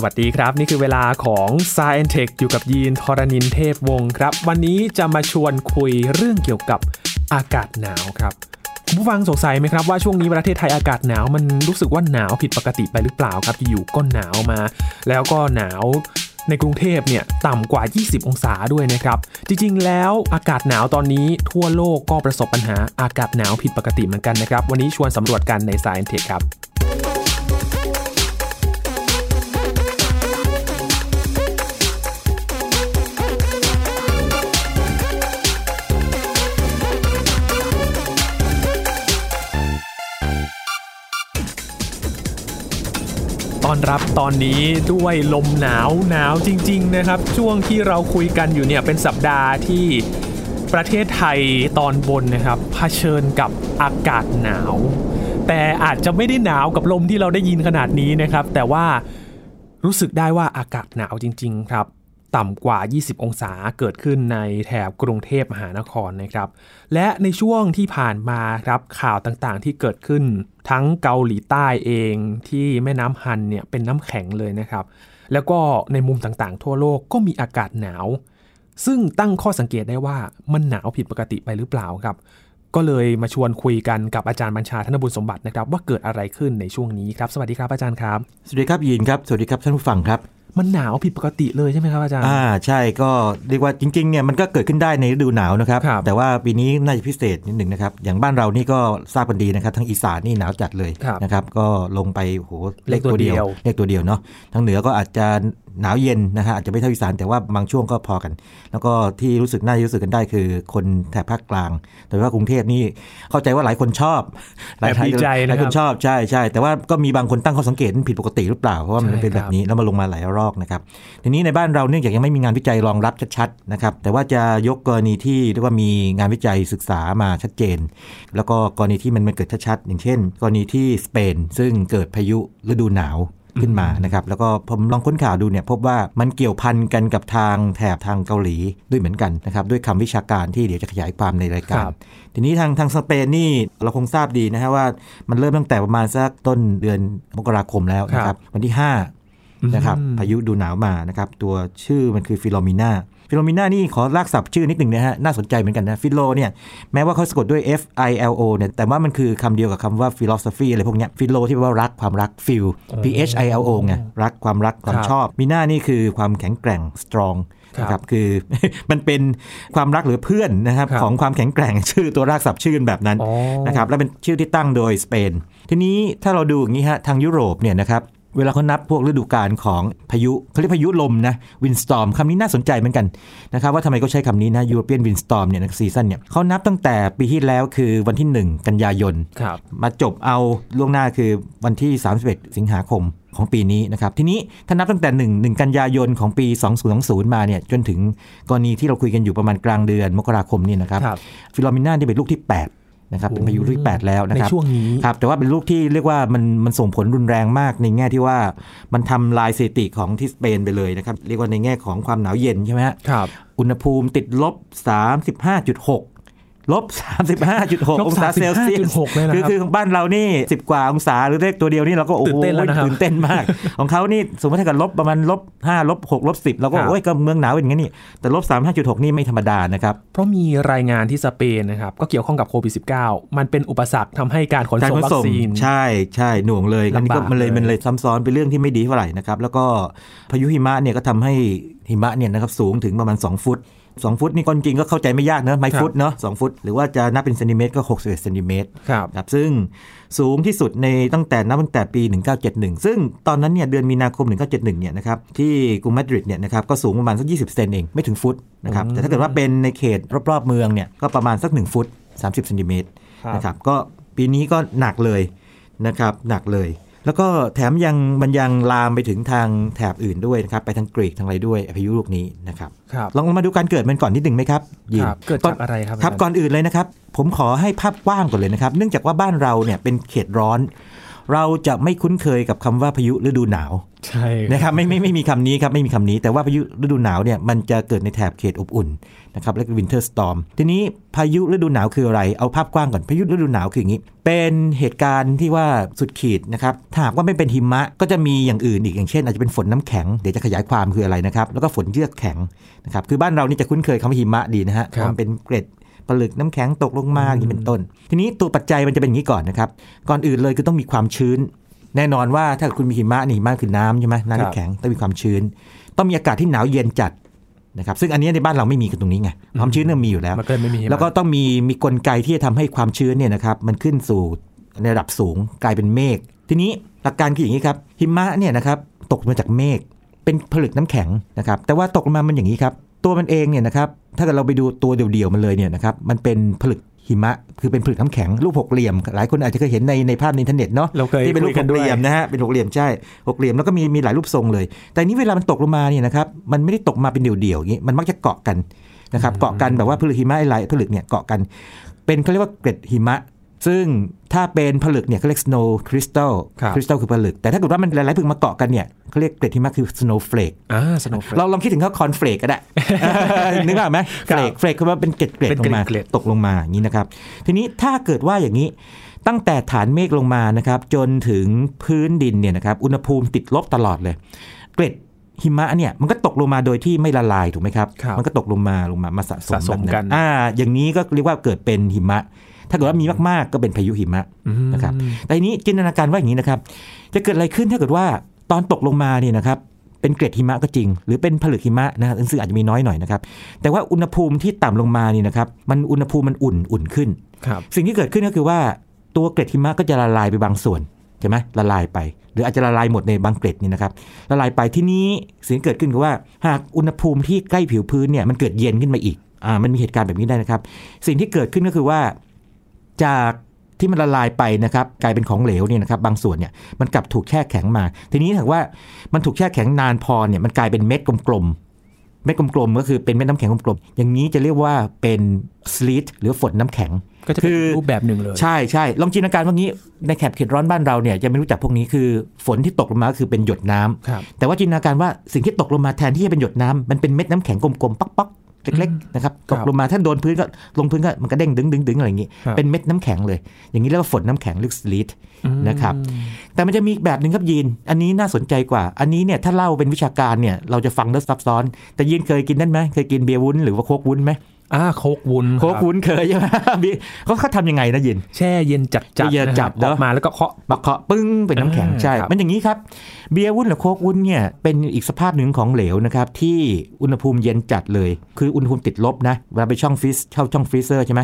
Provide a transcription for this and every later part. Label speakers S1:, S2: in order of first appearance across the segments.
S1: สวัสดีครับ นี่คือเวลาของ s าย e n t e c h อยู่กับยีนทรณินเทพวงศ์ครับ วันนี้จะมาชวนคุยเรื่องเกี่ยวกับอากาศหนาวครับคุณผู้ฟังสงสัยไหมครับว่าช่วงนี้ประเทศไทยอากาศหนาวมันรู้สึกว่าหนาวผิดปกติไปหรือเปล่าครับอยู่ก็หนาวมา แล้วก็หนาวในกรุงเทพเนี่ยต่ำกว่า 20 องศาด้วยนะครับ จริงๆ แล้วอากาศหนาวตอนนี้ทั่วโลกก็ประสบปัญหาอากาศหนาวผิดปกติเหมือนกันนะครับ วันนี้ชวนสำรวจกันใน Science ครับ ตอนรับตอนนี้ด้วยลมหนาวหนาวจริง ๆ นะครับ ช่วงที่เราคุยกันอยู่เนี่ยเป็นสัปดาห์ที่ประเทศไทยตอนบนนะครับเผชิญกับอากาศหนาว แต่อาจจะไม่ได้หนาวกับลมที่เราได้ยินขนาดนี้นะครับ แต่ว่ารู้สึกได้ว่าอากาศหนาวจริง ๆ ครับ ต่ำกว่า 20 องศาเกิดขึ้นในแถบกรุงเทพมหานครนะครับ และในช่วงที่ผ่านมาครับข่าวต่างๆที่เกิดขึ้น ทั้งเกาหลีใต้เองที่แม่น้ำฮันเนี่ยเป็นน้ำแข็งเลยนะครับ แล้วก็ในมุมต่างๆ ทั่วโลกก็มีอากาศหนาว ซึ่งตั้งข้อสังเกตได้ว่ามันหนาวผิดปกติไปหรือเปล่าครับ ก็เลยมาชวนคุยกันกับอาจารย์บัญชาธนบุญสมบัตินะครับว่าเกิดอะไรขึ้นในช่วงนี้ครับ สวัสดีครับอาจารย์ครับ
S2: สวัสดีครับยีนครับ สวัสดีครับท่านผู้ฟังครับ
S1: มันหนาวผิดปกติเลยใช่ไหมครับอาจารย์
S2: อ่าใช่ก็เรียกว่าจริงๆเนี่ยมันก็เกิดขึ้นได้ในฤดูหนาวนะครับ
S1: ครับ
S2: แต่ว่าปีนี้น่าจะพิเศษนิดหนึ่งนะครับ อย่างบ้านเรานี่ก็ทราบกันดีนะครับทั้งอีสานนี่หนาวจัดเลย
S1: ครับ
S2: นะครับ ก็ลงไปโอ้โห
S1: เลขตัวเดียว
S2: เลขตัวเดียวเนาะทางเหนือก็อาจจะหนาวเย็นนะฮะอาจจะไม่เท่าอีสานแต่ว่าบางช่วงก็พอกัน แล้วก็ที่รู้สึกน่าจะรู้สึกกันได้คือคนแถบภาคกลางแต่ว่ากรุงเทพนี่เข้าใจว่าหลายคนชอบ หลาย
S1: แอบดีใจ
S2: หลาย
S1: นะค
S2: ครับนชอบใช่ใช่แต่ว่าก็มีบางคนตั้งข้อสังเกตมันผิดปกติหรือเปล่าเพราะว่ามัน
S1: ใช่
S2: เป็นแบ
S1: ครับบ
S2: นี้แล้วมาลงมาหลายรอบนะครับทีนี้ในบ้านเราเนื่องจากยังไม่มีงานวิจัยรองรับชัดๆนะครับแต่ว่าจะยกกรณีที่เรียกว่ามีงานวิจัยศึกษามาชัดเจน แล้วก็กรณีที่มันมันเกิดชัดๆอย่างเช่น กรณีที่สเปน ซึ่งเกิดพายุฤดูหนาวขึ้นมานะครับแล้วก็ผมลองค้นข่าวดูเนี่ยพบว่ามันเกี่ยวพันกันกับทางแถบทางเกาหลีด้วยเหมือนกันนะครับด้วยคำวิชาการที่เดี๋ยวจะขยายความในรายกา
S1: ค
S2: ร
S1: รับ
S2: ทีนี้ทางทางสเปนนี่เราคงทราบดีนะฮะว่ามันเริ่มตั้งแต่ประมาณสักต้นเดือนมกราคมแล้วนะค
S1: ครั
S2: รับบวันที่ 5 นะครับ
S1: อืม
S2: พายุฤดูหนาวมานะครับตัวชื่อมันคือ Filomena Filomena นี่ขอรากศัพท์ชื่อนิดหนึ่งนะฮะน่าสนใจเหมือนกันนะฟิโลเนี่ยแม้ว่าเขาสะกดด้วย F I L O เนี่ยแต่ว่ามันคือคำเดียวกับคำว่า philosophy อะไรพวกเนี้ยฟิโลที่แปลว่ารักความรักฟิล P H I L O ไงรักความรักความ
S1: ครับ
S2: ชอบมิน่านี่คือความแข็งแกร่ง strong
S1: ครับ
S2: นะครับคือมันเป็นความรักหรือเพื่อนนะครับ
S1: ครับ
S2: ของความแข็งแกร่งชื่อตัวรากศัพท์ชื่อกันแบบนั้น
S1: อ๋อ
S2: นะครับและเป็นชื่อที่ตั้งโดยสเปน ทีนี้ถ้าเราดูอย่างนี้ฮะทางยุโรปเนี่ยนะครับ เวลาเขานับพวกฤดูกาลของพายุเขาเรียกพายุลมนะวินสตอมคำนี้น่าสนใจเหมือนกันนะครับว่าทำไมเขาใช้คำนี้นะ European Windstorm เนี่ยนะซีซั่นเนี่ยเขานับตั้งแต่ปีที่แล้วคือวันที่ 1 กันยายน
S1: ครับ
S2: มาจบเอาล่วงหน้าคือวันที่ 31 สิงหาคมของปีนี้นะครับ ทีนี้ถ้านับตั้งแต่ 1 1 กันยายนของปี 2020 มาเนี่ยจนถึงกรณีที่เราคุยกันอยู่ประมาณกลางเดือนมกราคมนี่นะครับ
S1: ครับ
S2: ฟิโลมิน่านี่เป็นลูกที่ 8 นะครับเป็นพายุลูกที่ 8 แล้วนะ
S1: ใน
S2: ครับ
S1: ช่วงนี้
S2: ครับแต่ว่าเป็นลูกที่เรียกว่ามันมันส่งผลรุนแรงมากในแง่ที่ว่ามันทำลายสถิติของที่สเปนไปเลยนะครับเรียกว่าในแง่ของความหนาวเย็นใช่ไหมฮะ
S1: ครับ
S2: อุณหภูมิติดลบ 35.6 ลบ 35.6 องศาเซลเซียส
S1: 35.6เลยนะ
S2: คือ
S1: ครับ
S2: คือของบ้านเรานี่ 10 กว่าองศาหรือเลขตัวเดียวนี่เราก็โอ้
S1: ตื่
S2: โห
S1: นเต้นแล้วนะครับ
S2: ตื่นเต้นมาก ของเขานี่สมมติถ้าเกิดลบประมาณลบ5ลบ6ลบ10เราก็
S1: ครับ
S2: โอ้ยก็เมืองหนาวอย่างนี้นี่แต่ลบ 35.6 นี่ไม่ธรรมดานะครับ
S1: เพราะมีรายงานที่สเปนนะครับ ก็เกี่ยวข้องกับโควิด -19 มันเป็นอุปสรรคทำให้การขน
S2: การ
S1: ส่ง
S2: ขน
S1: วัค
S2: ส่ง
S1: ซีน
S2: ใช่ใช่หน่วงเลยอันนี้ก็
S1: ลำบาก
S2: มันเลย
S1: เลย
S2: มันเลยซ้ำซ้อนเป็นเรื่องที่ไม่ดีเท่าไหร่นะครับแล้วก็พายุหิมะเนี่ยก็ทำให้หิมะเนี่ยนะครับสูงถึงประมาณ 2 ฟุต 2 ฟุตนี่ก็จริงๆก็เข้าใจไม่ยากเนอะไม้
S1: ครับ
S2: ฟุตเนาะ2ฟุต หรือว่าจะนับเป็นเซนติเมตรก็61เซนติเมตร
S1: ครับ
S2: ครับซึ่งสูงที่สุดในตั้งแต่นับตั้งแต่ปี 1971 ซึ่งตอนนั้นเนี่ยเดือนมีนาคม 1971เนี่ยนะครับที่กรุงมาดริดเนี่ยนะครับก็สูงประมาณสัก 20 เซนเองไม่ถึงฟุตนะครับ
S1: อืม
S2: แต่ถ้าเกิดว่าเป็นในเขตรอบๆเมืองเนี่ยก็ประมาณสัก 1 ฟุต 30เซนติเมตร
S1: ครับ
S2: นะครับก็ปีนี้ก็หนักเลยนะครับหนักเลย แล้วก็แถมยังมันยังลามไปถึงทางแถบอื่นด้วยนะครับ ไปทางกรีกทางอะไรด้วยพายุลูกนี้นะครับ
S1: ครับ
S2: ลองมาดูการเกิดมันก่อนนิดหนึ่งไหมครับยิน
S1: ครับเกิดจากอะไรครับ
S2: ครับ
S1: อาจารย์
S2: ก่อนอื่นเลยนะครับ ผมขอให้ภาพกว้างก่อนเลยนะครับ เนื่องจากว่าบ้านเราเนี่ยเป็นเขตร้อน เราจะไม่คุ้นเคยกับคำว่าพายุฤดูหนาว
S1: ใช่
S2: นะครับไม่ไม่ไม่มีคำนี้ครับไม่มีคำนี้ แต่ว่าพายุฤดูหนาวเนี่ยมันจะเกิดในแถบเขตอบอุ่นนะครับเรียก winter storm ทีนี้พายุฤดูหนาวคืออะไร เอาภาพกว้างก่อนพายุฤดูหนาวคืออย่างนี้ เป็นเหตุการณ์ที่ว่าสุดขีดนะครับถ้าหากว่าไม่เป็นหิมะก็จะมีอย่างอื่นอีกอย่างเช่น อาจจะเป็นฝนน้ำแข็งเดี๋ยวจะขยายความคืออะไรนะครับแล้วก็ฝนเยือกแข็งนะครับคือบ้านเรานี่จะคุ้นเคยคำว่าหิมะดีนะฮะเพราะมันเป็นเกล็ด ผลึกน้ำแข็งตกลงมาอย่างนี้เป็นต้น ทีนี้ตัวปัจจัยมันจะเป็นอย่างนี้ก่อนนะครับ ก่อนอื่นเลยคือต้องมีความชื้น แน่นอนว่าถ้าคุณมีหิมะนี่หิมะคือน้ำใช่ไหมน้ำ
S1: ครับ
S2: น้ำแข็งต้องมีความชื้น ต้องมีอากาศที่หนาวเย็นจัดนะครับซึ่งอันนี้ในบ้านเราไม่มีกันตรงนี้ไงความชื้นเนี่ยมีอยู่แล้ว
S1: มันก็เลยไม่มีหิมะ
S2: แล้วก็ต้องมีมีกลไกที่จะทำให้ความชื้นเนี่ยนะครับมันขึ้นสู่ในระดับสูงกลายเป็นเมฆทีนี้หลักการคืออย่างนี้ครับหิมะเนี่ยนะครับตกมาจากเมฆเป็นผลึกน้ำแข็งนะครับแต่ว่าตกลงมามันอย่างนี้ครับตัวมันเองเนี่ยนะครับ ถ้าเกิดเราไปดูตัวเดี่ยวๆมันเลยเนี่ยนะครับมันเป็นผลึกหิมะคือเป็นผลึกน้ำแข็งรูปหกเหลี่ยม หลายคนอาจจะเคยเห็นในในภาพในอินเทอร์เน็ตเนาะ
S1: เราเคย
S2: ที่เป็นรูป
S1: คุย
S2: ห
S1: กัน
S2: ก
S1: ด้วย
S2: เหลี่ยมนะฮะเป็นหกเหลี่ยมใช่หกเหลี่ยมแล้วก็มีมีหลายรูปทรงเลย แต่นี้เวลามันตกลงมาเนี่ยนะครับมันไม่ได้ตกมาเป็นเดี่ยวๆอย่างนี้มันมักจะเกาะกันนะครับเกาะกันแบบว่าผลึกหิมะหลายผลึกเนี่ยเกาะกัน เป็นเขาเรียกว่าเกล็ดหิมะ ซึ่งถ้าเป็นผลึกเนี่ยเขาเรียก snow crystal
S1: ครับ
S2: crystal คือผลึก แต่ถ้าเกิดว่ามันหลายๆผลึกมาเกาะกันเนี่ยเขาเรียกเกล็ดหิมะคือ snowflake
S1: อ่า snow
S2: เราลองคิดถึงเขาคอนเฟลกก็ได้ นึกออกไหม
S1: ครับ
S2: flake flake คือว่าเป็นเกล็ดเกล็ด
S1: เป็น
S2: ลงมา
S1: เกล็ด
S2: ตกลงมาอย่างนี้นะครับ ทีนี้ถ้าเกิดว่าอย่างนี้ตั้งแต่ฐานเมฆลงมานะครับจนถึงพื้นดินเนี่ยนะครับอุณหภูมิติดลบตลอดเลย เกล็ดหิมะเนี่ยมันก็ตกลงมาโดยที่ไม่ละลายถูกไหมครับ
S1: ครับ
S2: มันก็ตกลงมาลงมามาสะสม
S1: สะสม
S2: แบบ
S1: กัน
S2: อ่าอย่างนี้ก็เรียกว่าเกิดเป็นหิมะ ถ้าเกิดว่ามีมากๆ ก็เป็นพายุหิมะ
S1: อืม
S2: นะครับแต่ทีนี้จินตนาการว่าอย่างนี้นะครับ จะเกิดอะไรขึ้นถ้าเกิดว่าตอนตกลงมาเนี่ยนะครับเป็นเกล็ดหิมะก็จริง หรือเป็นผลึกหิมะนะซึ่งอาจจะมีน้อยหน่อยนะครับ แต่ว่าอุณหภูมิที่ต่ำลงมานี่นะครับ มันอุณหภูมิมันอุ่นอุ่นขึ้น
S1: ครับ
S2: สิ่งที่เกิดขึ้นก็คือว่าตัวเกล็ดหิมะก็จะละลายไปบางส่วนใช่ไหมละลายไป หรืออาจจะละลายหมดในบางเกล็ดนี่นะครับละลายไปที่นี้สิ่งที่เกิดขึ้นคือว่า หากอุณหภูมิที่ใกล้ผิวพื้นเนี่ยมันเกิดเย็นขึ้นมาอีกอ่ามันมีเหตุการณ์แบบนี้ได้นะครับ สิ่งที่เกิดขึ้นก็คือว่า จากที่มันละลายไปนะครับกลายเป็นของเหลวเนี่ยนะครับบางส่วนเนี่ยมันกลับถูกแช่แข็งมา ทีนี้ถ้าว่ามันถูกแช่แข็งนานพอเนี่ยมันกลายเป็นเม็ดกลมๆเม็ดกลมๆก็คือเป็นเม็ดน้ำแข็งกลมๆอย่างนี้จะเรียกว่าเป็นสลีทหรือฝนน้ำแข็ง
S1: ก็จะเป็น
S2: คือ
S1: รูปแบบหนึ่งเลย
S2: ใช่ใช่ลองจินตนาการว่างี้ในแถบเขตร้อนบ้านเราเนี่ยจะไม่รู้จักพวกนี้คือฝนที่ตกลงมาก็คือเป็นหยดน้ำ
S1: ครับ
S2: แต่ว่าจินตนาการว่าสิ่งที่ตกลงมาแทนที่จะเป็นหยดน้ำมันเป็นเม็ดน้ำแข็งกลมๆป๊อกๆ เล็กๆนะครับ
S1: ครั
S2: ต
S1: บ
S2: กลงมาถ้าโดนพื้นก็ลงพื้นก็มันก็เด้งดึงดึงดึงอะไรอย่างงี้
S1: ครับ
S2: เป็นเม็ดน้ำแข็งเลย อย่างนี้เรียกว่าฝนน้ำแข็งหรือ sleet นะครับแต่มันจะมีอีกแบบหนึ่งครับยีน อันนี้น่าสนใจกว่า อันนี้เนี่ยถ้าเล่าเป็นวิชาการเนี่ยเราจะฟังแล้วซับซ้อน แต่ยีนเคยกินนั่นไหมเคยกินเบียร์วุ้นหรือว่าโค้กวุ้นไหม
S1: อ่าโค้กวุ้น
S2: ค
S1: รับโค้ก
S2: วุ้นเคยใช่ไหมบีเขาเขาทำยังไงนะยีน
S1: แช่เย็นจัดจัด
S2: เย็นจัดเน
S1: อะเอา
S2: ออ
S1: กมาแล้วก็เคาะ
S2: บักเคาะปึ้งเป็นน้ำแข็ง
S1: อ่า
S2: ใช่
S1: ครับ
S2: มันอย่างนี้ครับ เบียร์วุ้นหรือโค้กวุ้นเนี่ยเป็นอีกสภาพหนึ่งของเหลวนะครับ ที่อุณหภูมิเย็นจัดเลย คืออุณหภูมิติดลบนะเวลาไปช่อง freeze เข้าช่อง freezer ใช่ไหม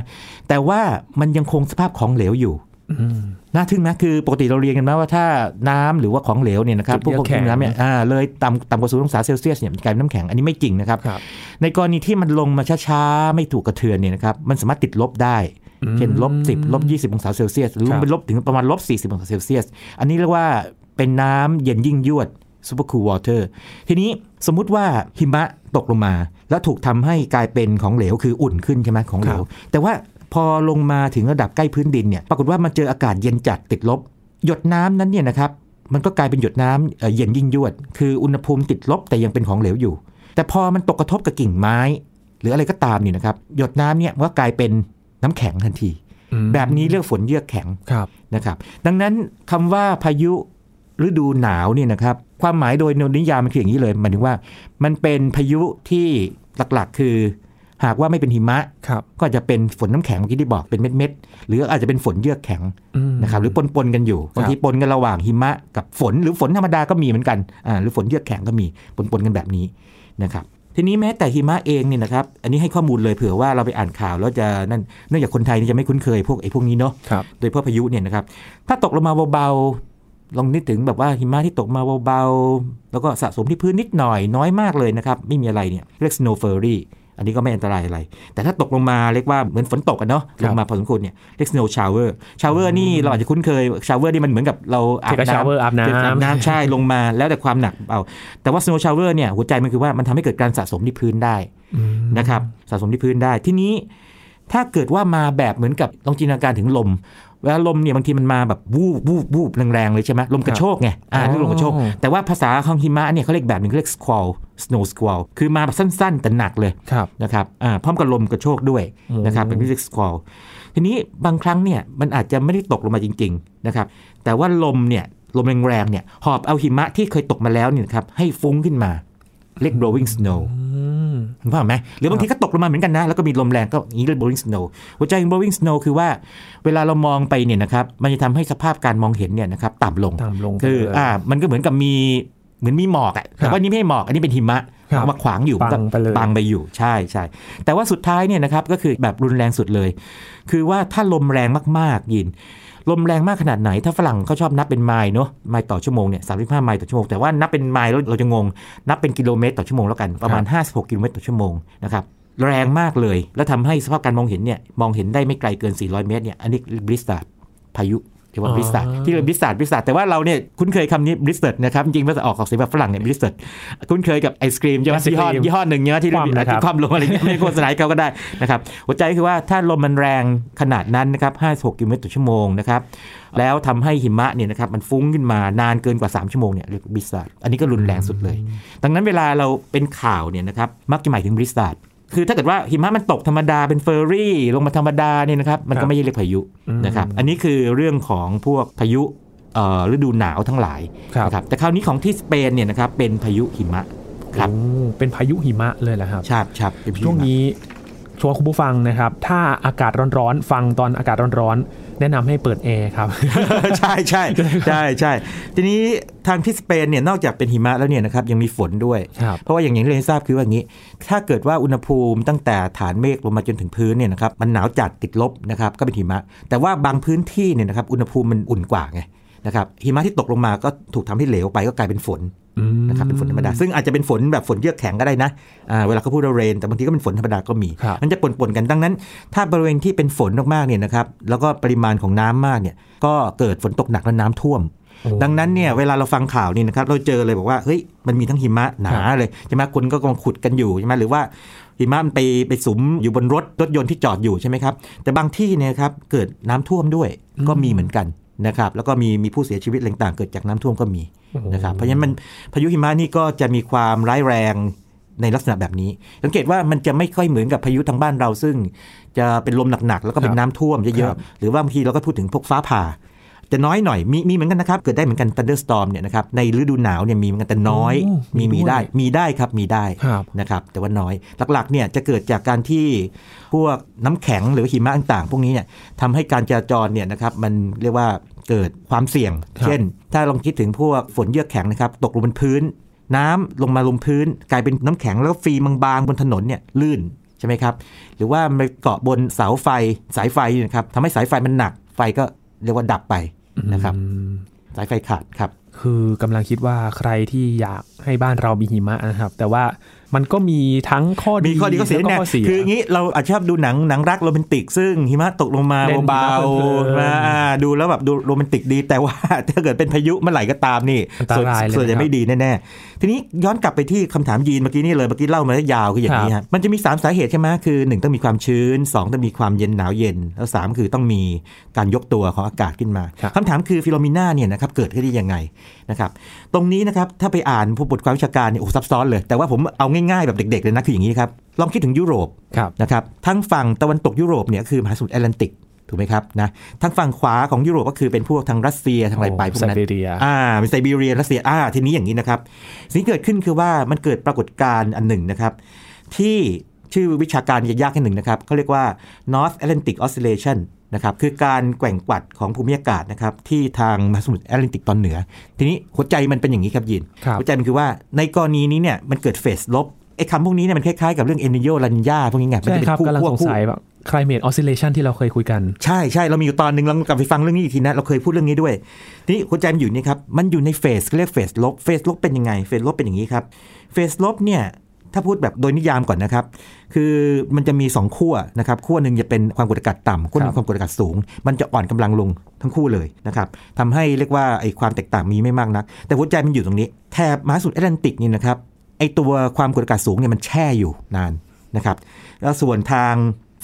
S2: แต่ว่ามันยังคงสภาพของเหลวอยู่
S1: อืม
S2: น่าทึ่งนะคือปกติเราเรียนกันมาว่าถ้าน้ำหรือว่าของเหลวเนี่ยนะครับ
S1: จุด
S2: พวก
S1: เยือกแข็ง
S2: พวกน้ำเนี่ยอ่าเลยต่ำต่ำกว่าศูนย์องศาเซลเซียสเนี่ยมันกลายเป็นน้ำแข็งอันนี้ไม่จริงนะครับ
S1: ครับ
S2: ในกรณีที่มันลงมาช้าๆ ไม่ถูกกระเทือนเนี่ยนะครับมันสามารถติดลบได้
S1: อืม
S2: เช่นลบ10ลบ20องศาเซลเซียสหรือล
S1: ครับ
S2: ไปลบถึงประมาณลบ40องศาเซลเซียส อันนี้เรียกว่าเป็นน้ำเย็นยิ่งยวด super cool water ทีนี้สมมุติว่าหิมะตกลงมา แล้วถูกทำให้กลายเป็นของเหลวคืออุ่นขึ้นใช่ไหมของเหลว แต่ว่า พอลงมาถึงระดับใกล้พื้นดินเนี่ยปรากฏว่ามันเจออากาศเย็นจัดติดลบ หยดน้ำนั้นเนี่ยนะครับมันก็กลายเป็นหยดน้ำเอ่อเย็นยิ่งยวด คืออุณหภูมิติดลบแต่ยังเป็นของเหลวอยู่ แต่พอมันตกกระทบกับกิ่งไม้ หรืออะไรก็ตามเนี่ยนะครับหยดน้ำเนี่ยมันก็กลายเป็นน้ำแข็งทันที
S1: อืม
S2: แบบนี้เรียกฝนเยือกแข็ง
S1: ครับ
S2: นะครับดังนั้นคำว่าพายุฤดูหนาวเนี่ยนะครับความหมายโดยนิยามมันคืออย่างนี้เลยหมายถึงว่า มันเป็นพายุที่หลักๆ คือ หากว่าไม่เป็นหิมะ
S1: ครับ
S2: ก็อาจจะเป็นฝนน้ำแข็งเมื่อกี้ที่บอกเป็นเม็ดๆหรืออาจจะเป็นฝนเยือกแข็ง
S1: อืม
S2: นะครับหรือปนๆกันอยู่บางทีปนกันระหว่างหิมะกับฝนหรือฝนธรรมดาก็มีเหมือนกันอ่าหรือฝนเยือกแข็งก็มีปนๆกันแบบนี้นะครับทีนี้แม้แต่หิมะเองเนี่ยนะครับอันนี้ให้ข้อมูลเลยเผื่อว่าเราไปอ่านข่าวแล้วจะนั่นเนื่องจากคนไทยนี่จะไม่คุ้นเคยพวกไอ้พวกนี้เนาะ
S1: ครับ
S2: โดยเฉพาะพายุเนี่ยนะครับถ้าตกลงมาเบาๆลองนึกถึงแบบว่าหิมะที่ตกมาเบาๆ แล้วก็สะสมที่พื้นนิดหน่อยน้อยมากเลยนะครับ ไม่มีอะไรเนี่ยเรียก snow flurry อันนี้ก็ไม่อันตรายอะไร แต่ถ้าตกลงมาเรียกว่าเหมือนฝนตกกันเนาะ
S1: ครั
S2: ลงมาพอสมควรเนี่ยเรียก snow shower shower นี่เราอาจจะคุ้นเคย shower นี่มันเหมือนกับเราอาบ
S1: take shower อาบน้ำ
S2: อาบน้ำใช่ลงมาแล้วแต่ความหนักเอา แต่ว่า snow shower เนี่ยหัวใจมันคือว่ามันทำให้เกิดการสะสมที่พื้นได้
S1: อืม
S2: นะครับสะสมที่พื้นได้ทีนี้ถ้าเกิดว่ามาแบบเหมือนกับลองจินตนาการถึงลม เวลาลมเนี่ยบางทีมันมาแบบวูบวูบวูบแรงๆเลยใช่ไหมลมกระโชกไงอ่า
S1: อ๋อ
S2: นี่ลมกระโชก แต่ว่าภาษาของหิมะเนี่ยเขาเรียกแบบหนึงเขาเรียก squall snow squall คือมาแบบสั้นๆ แต่หนักเลย
S1: ครับ
S2: นะครับอ่าพร้อมกับลมกระโชกด้วย
S1: โอ้
S2: นะครับเป็นเรียก squall ทีนี้บางครั้งเนี่ยมันอาจจะไม่ได้ตกลงมาจริงๆนะครับแต่ว่าลมเนี่ยลมแรงๆเนี่ยหอบเอาหิมะที่เคยตกมาแล้วเนี่ยนะครับให้ฟุ้งขึ้นมา เรียก blowing snow
S1: อืม
S2: เห็นภาพไหมหรือบางทีก็ตกลงมาเหมือนกันนะ แล้วก็มีลมแรงก็อย่างนี้เรียก blowing snow หัวใจของ blowing snow คือว่าเวลาเรามองไปเนี่ยนะครับมันจะทำให้สภาพการมองเห็นเนี่ยนะครับต่ำลง
S1: ต่ำลงไป
S2: คือ
S1: เลย
S2: อ่ามันก็เหมือนกับมีเหมือนมีหมอกอะแต่ว่านี่ไม่ใช่หมอกอันนี้เป็นหิมะ
S1: ครับ
S2: เอามาขวางอยู่
S1: บัง
S2: ก็
S1: ไปเลย
S2: บังไปอยู่ใช่ใช่แต่ว่าสุดท้ายเนี่ยนะครับก็คือแบบรุนแรงสุดเลย คือว่าถ้าลมแรงมากๆยิน ลมแรงมากขนาดไหน ถ้าฝรั่งเขาชอบนับเป็นไมล์เนาะไมล์ต่อชั่วโมงเนี่ยสามสิบห้าไมล์ต่อชั่วโมงแต่ว่านับเป็นไมล์แล้วเราจะงง นับเป็นกิโลเมตรต่อชั่วโมงแล้วกันประมาณ 56 กิโลเมตรต่อชั่วโมงนะครับแรงมากเลย แล้วทำให้สภาพการมองเห็นเนี่ยมองเห็นได้ไม่ไกลเกิน 400 เมตรเนี่ยอันนี้บริสตาพายุ เรียกว่าบริสตาที่เรียกบริสตาบริสตาแต่ว่าเราเนี่ยคุ้นเคยคำนี้บริสตานะครับจริงๆภาษาออกออกเสียงแบบฝรั่งเนี่ยบริสตาคุ้นเคยกับไอศครีมใช่ไหม
S1: ไอศกรี
S2: ยี่
S1: ม
S2: ห้อยี่ห้อหนึ่งเนี่ยที่
S1: คว่ำนะครับ
S2: ที่ความลงอะไรเงี้ยไม่โฆษณาให้เขาก็ได้นะครับหัวใจคือว่าถ้าลมมันแรงขนาดนั้นนะครับ56กิโลเมตรต่อชั่วโมงนะครับแล้วทำให้หิมะเนี่ยนะครับมันฟุ้งขึ้นมานานเกินกว่า 3 ชั่วโมงเนี่ยเรียกบริสตาอันนี้ก็รุนแรงสุดเลย ดังนั้นเวลาเราเป็นข่าวเนี่ยนะครับมักจะหมายถึงบริสตา คือถ้าเกิดว่าหิมะมันตกธรรมดาเป็นเฟอร์รี่ลงมาธรรมดาเนี่ยนะครับมัน
S1: ครั
S2: ก็
S1: บ
S2: ไม่ใช่เรียกพายุ
S1: อืม
S2: นะครับอันนี้คือเรื่องของพวกพายุเอ่อฤดูหนาวทั้งหลาย
S1: ครับ
S2: นะครับแต่คราวนี้ของที่สเปนเนี่ยนะครับเป็นพายุหิมะครับ
S1: โอ้เป็นพายุหิมะเลยแหละครับ
S2: ใช่ครับเป็นพายุ
S1: ช่วง
S2: หิมะ
S1: นี้ชวนคุณผู้ฟังนะครับ ถ้าอากาศร้อนๆ ฟังตอนอากาศร้อนๆ แนะนำให้เปิดแอร์ครับ
S2: ใช่ใช่ใช่ใช่ทีนี้ ทางที่สเปนเนี่ยนอกจากเป็นหิมะแล้วเนี่ยนะครับยังมีฝนด้วย
S1: ครับ
S2: เพราะว่าอย่างที่เรียนทราบคือว่าอย่างนี้ ถ้าเกิดว่าอุณหภูมิตั้งแต่ฐานเมฆลงมาจนถึงพื้นเนี่ยนะครับมันหนาวจัดติดลบนะครับก็เป็นหิมะ แต่ว่าบางพื้นที่เนี่ยนะครับอุณหภูมิมันอุ่นกว่าไงนะครับหิมะที่ตกลงมาก็ถูกทำให้เหลวไปก็กลายเป็นฝน
S1: อืม
S2: นะครับเป็นฝนธรรมดา ซึ่งอาจจะเป็นฝนแบบฝนเยือกแข็งก็ได้นะอ่าเวลาเขาพูดว่าเรนแต่บางทีก็เป็นฝนธรรมดาก็มี
S1: ครับ
S2: มันจะปนๆกันดังนั้น ถ้าบริเวณที่เป็นฝนมากๆเนี่ยนะครับแล้วก็ปริมาณของน้ำมากเนี่ยก็เกิดฝนตกหนักและน้ำท่วม
S1: โอ้
S2: ดังนั้นเนี่ยเวลาเราฟังข่าวนี่นะครับเราเจอเลยบอกว่าเฮ้ยมันมีทั้งหิมะหนาเลยใช่ไหมคนก็กำลังขุดกันอยู่ใช่ไหมหรือว่าหิมะมันไปไปสุมอยู่บนรถรถยนต์ที่จอดอยู่ใช่ไหมครับแต่บางที่เนี่ยครับเกิดน้ำท่วมด้วยก็มีเหมือนกันนะครับแล้วก็มีมีผู้เสียชีวิตอะไรต่างๆเกิดจากน้ำท่วมก็มี
S1: โอ้โห
S2: นะครับเพราะฉะนั้นมันพายุหิมะนี่ก็จะมีความร้ายแรงในลักษณะแบบนี้ สังเกตว่ามันจะไม่ค่อยเหมือนกับพายุทางบ้านเราซึ่ง จะเป็นลมหนักๆแล้วก็เป็น
S1: ครับ
S2: น้ำท่วมเย
S1: ครั
S2: อะ
S1: บ
S2: ๆหรือว่าบางทีเราก็พูดถึงพวกฟ้าผ่า จะน้อยหน่อยมีมีเหมือนกันนะครับ เกิดได้เหมือนกัน thunderstorm เนี่ยนะครับในฤดูหนาวเนี่ยมีเหมือนกันแต่น้อย
S1: โอ้
S2: มี
S1: มี
S2: มี
S1: ด้วย
S2: ได้มีได้ครับมีได้
S1: ครับ
S2: นะครับแต่ว่าน้อยหลักๆเนี่ยจะเกิดจากการที่พวกน้ำแข็งหรือหิมะต่างๆ พวกนี้เนี่ยทำให้การจราจรเนี่ยนะครับมันเรียกว่าเกิดความเสี่ยง
S1: ครับ
S2: เช่น ถ้าลองคิดถึงพวกฝนเยือกแข็งนะครับตกลงบนพื้น น้ำลงมาลงพื้น กลายเป็นน้ำแข็งแล้วก็ฟิล์มบางๆบนถนนเนี่ยลื่นใช่ไหมครับหรือว่ามันไปเกาะบนเสาไฟสายไฟนะครับทำให้สายไฟมันหนักไฟก็เรียกว่าดับไป นะครับ
S1: อืม
S2: สายไฟขาดครับ
S1: คือกำลังคิดว่าใครที่อยากให้บ้านเรามีหิมะนะครับ แต่ว่ามันก็มีทั้งข้อดี
S2: มีข้อดีข้อเสีย
S1: แล้วก็
S2: เนี่ย
S1: ข้อเสีย
S2: คืออย่างนี้เราอาจจะชอบดูหนังหนังรักโรแมนติก ซึ่งหิมะตกลงมา
S1: เล่นหิมะ
S2: เบา
S1: เพลินๆ
S2: ๆมา ดูแล้วแบบดูโรแมนติกดี แต่ว่าถ้าเกิดเป็นพายุเมื่อไหร่ก็ตามนี่
S1: อันต
S2: ส่วน
S1: รายเลย
S2: ส่วนใหญ่
S1: นะครับ
S2: ไม่ดีแน่ๆ ทีนี้ย้อนกลับไปที่คำถามยีนเมื่อกี้นี่เลยเมื่อกี้เล่ามาได้ยาวคืออย่างนี้
S1: ครั
S2: ฮะ
S1: บ
S2: มันจะมี 3 สาเหตุใช่ไหมคือ 1 ต้องมีความชื้น 2 ต้องมีความเย็นหนาวเย็น แล้ว 3 คือต้องมีการยกตัวของอากาศขึ้นมา
S1: ครับ
S2: คำถามคือฟิโลมิน่าเนี่ยนะครับเกิดขึ้นได้ยังไงนะครับตรงนี้นะครับถ้าไปอ่านพวกบทความวิชาการเนี่ยโอ้ซับซ้อนเลย แต่ว่าผมเอาง่ายๆแบบเด็กๆเลยนะคืออย่างนี้ครับลองคิดถึงยุโรป
S1: ครับ
S2: นะครับทั้งฝั่งตะวันตกยุโรปเนี่ยคือมหาสมุทรแอตแลนติก ถูกไหมครับนะทั้งฝั่งขวาของยุโรปก็คือเป็นพวกทางรัสเซียทางอะไรไปพวกนั้น
S1: ไซบีเรีย
S2: อ่ามีไซบีเรียรัสเซียอ่าทีนี้อย่างนี้นะครับ สิ่งที่เกิดขึ้นคือว่ามันเกิดปรากฏการณ์อันหนึ่งนะครับ ที่ชื่อวิชาการจะยากแค่หนึ่งนะครับเขาเรียกว่า North Atlantic Oscillation นะครับคือการแกว่งกวัดของภูมิอากาศนะครับที่ทางมหาสมุทรแอตแลนติกตอนเหนือ ทีนี้หัวใจมันเป็นอย่างนี้ครับยิน
S1: ครับ
S2: หัวใจมันคือว่าในกรณีนี้เนี่ยมันเกิดเฟสลบไอ้คำพวกนี้เนี่ยมันคล้ายๆกับเรื่องเอนิโยลันยาพวกนี้ไงมัน
S1: ใช่
S2: จะเป็น
S1: ครับ
S2: คู่
S1: กำลัง
S2: คว
S1: ส
S2: บ
S1: ง
S2: คู่
S1: สัยแบบ climate oscillation ที่เราเคยคุยกัน
S2: ใช่ใช่เรามีอยู่ตอนหนึ่งเรากลับไปฟังเรื่องนี้อีกทีนะ เราเคยพูดเรื่องนี้ด้วยทีนี้หัวใจมันอยู่นี่ครับ มันอยู่ในเฟสเรียกเฟสลบเฟสลบเป็นยังไงเฟสลบเป็นอย่างนี้ครับเฟสลบเนี่ยถ้าพูดแบบโดยนิยามก่อนนะครับ คือมันจะมี 2 ขั้วนะครับขั้วหนึ่งจะเป็นความกดอากาศต่ำขั้วหนึ
S1: ครั
S2: ง
S1: บ
S2: ความกดอากาศสูง มันจะอ่อนกำลังลงทั้งคู่เลยนะครับทำให้เรียกว่าไอ้ความแตกต่างมีไม่มากนัก แต่หัวใจมันอยู่ตรงนี้แถบมหาสมุทรแอตแลนติกนี่นะครับไอ้ตัวความกดอากาศสูงเนี่ยมันแช่อยู่นานนะครับแล้วส่วนทาง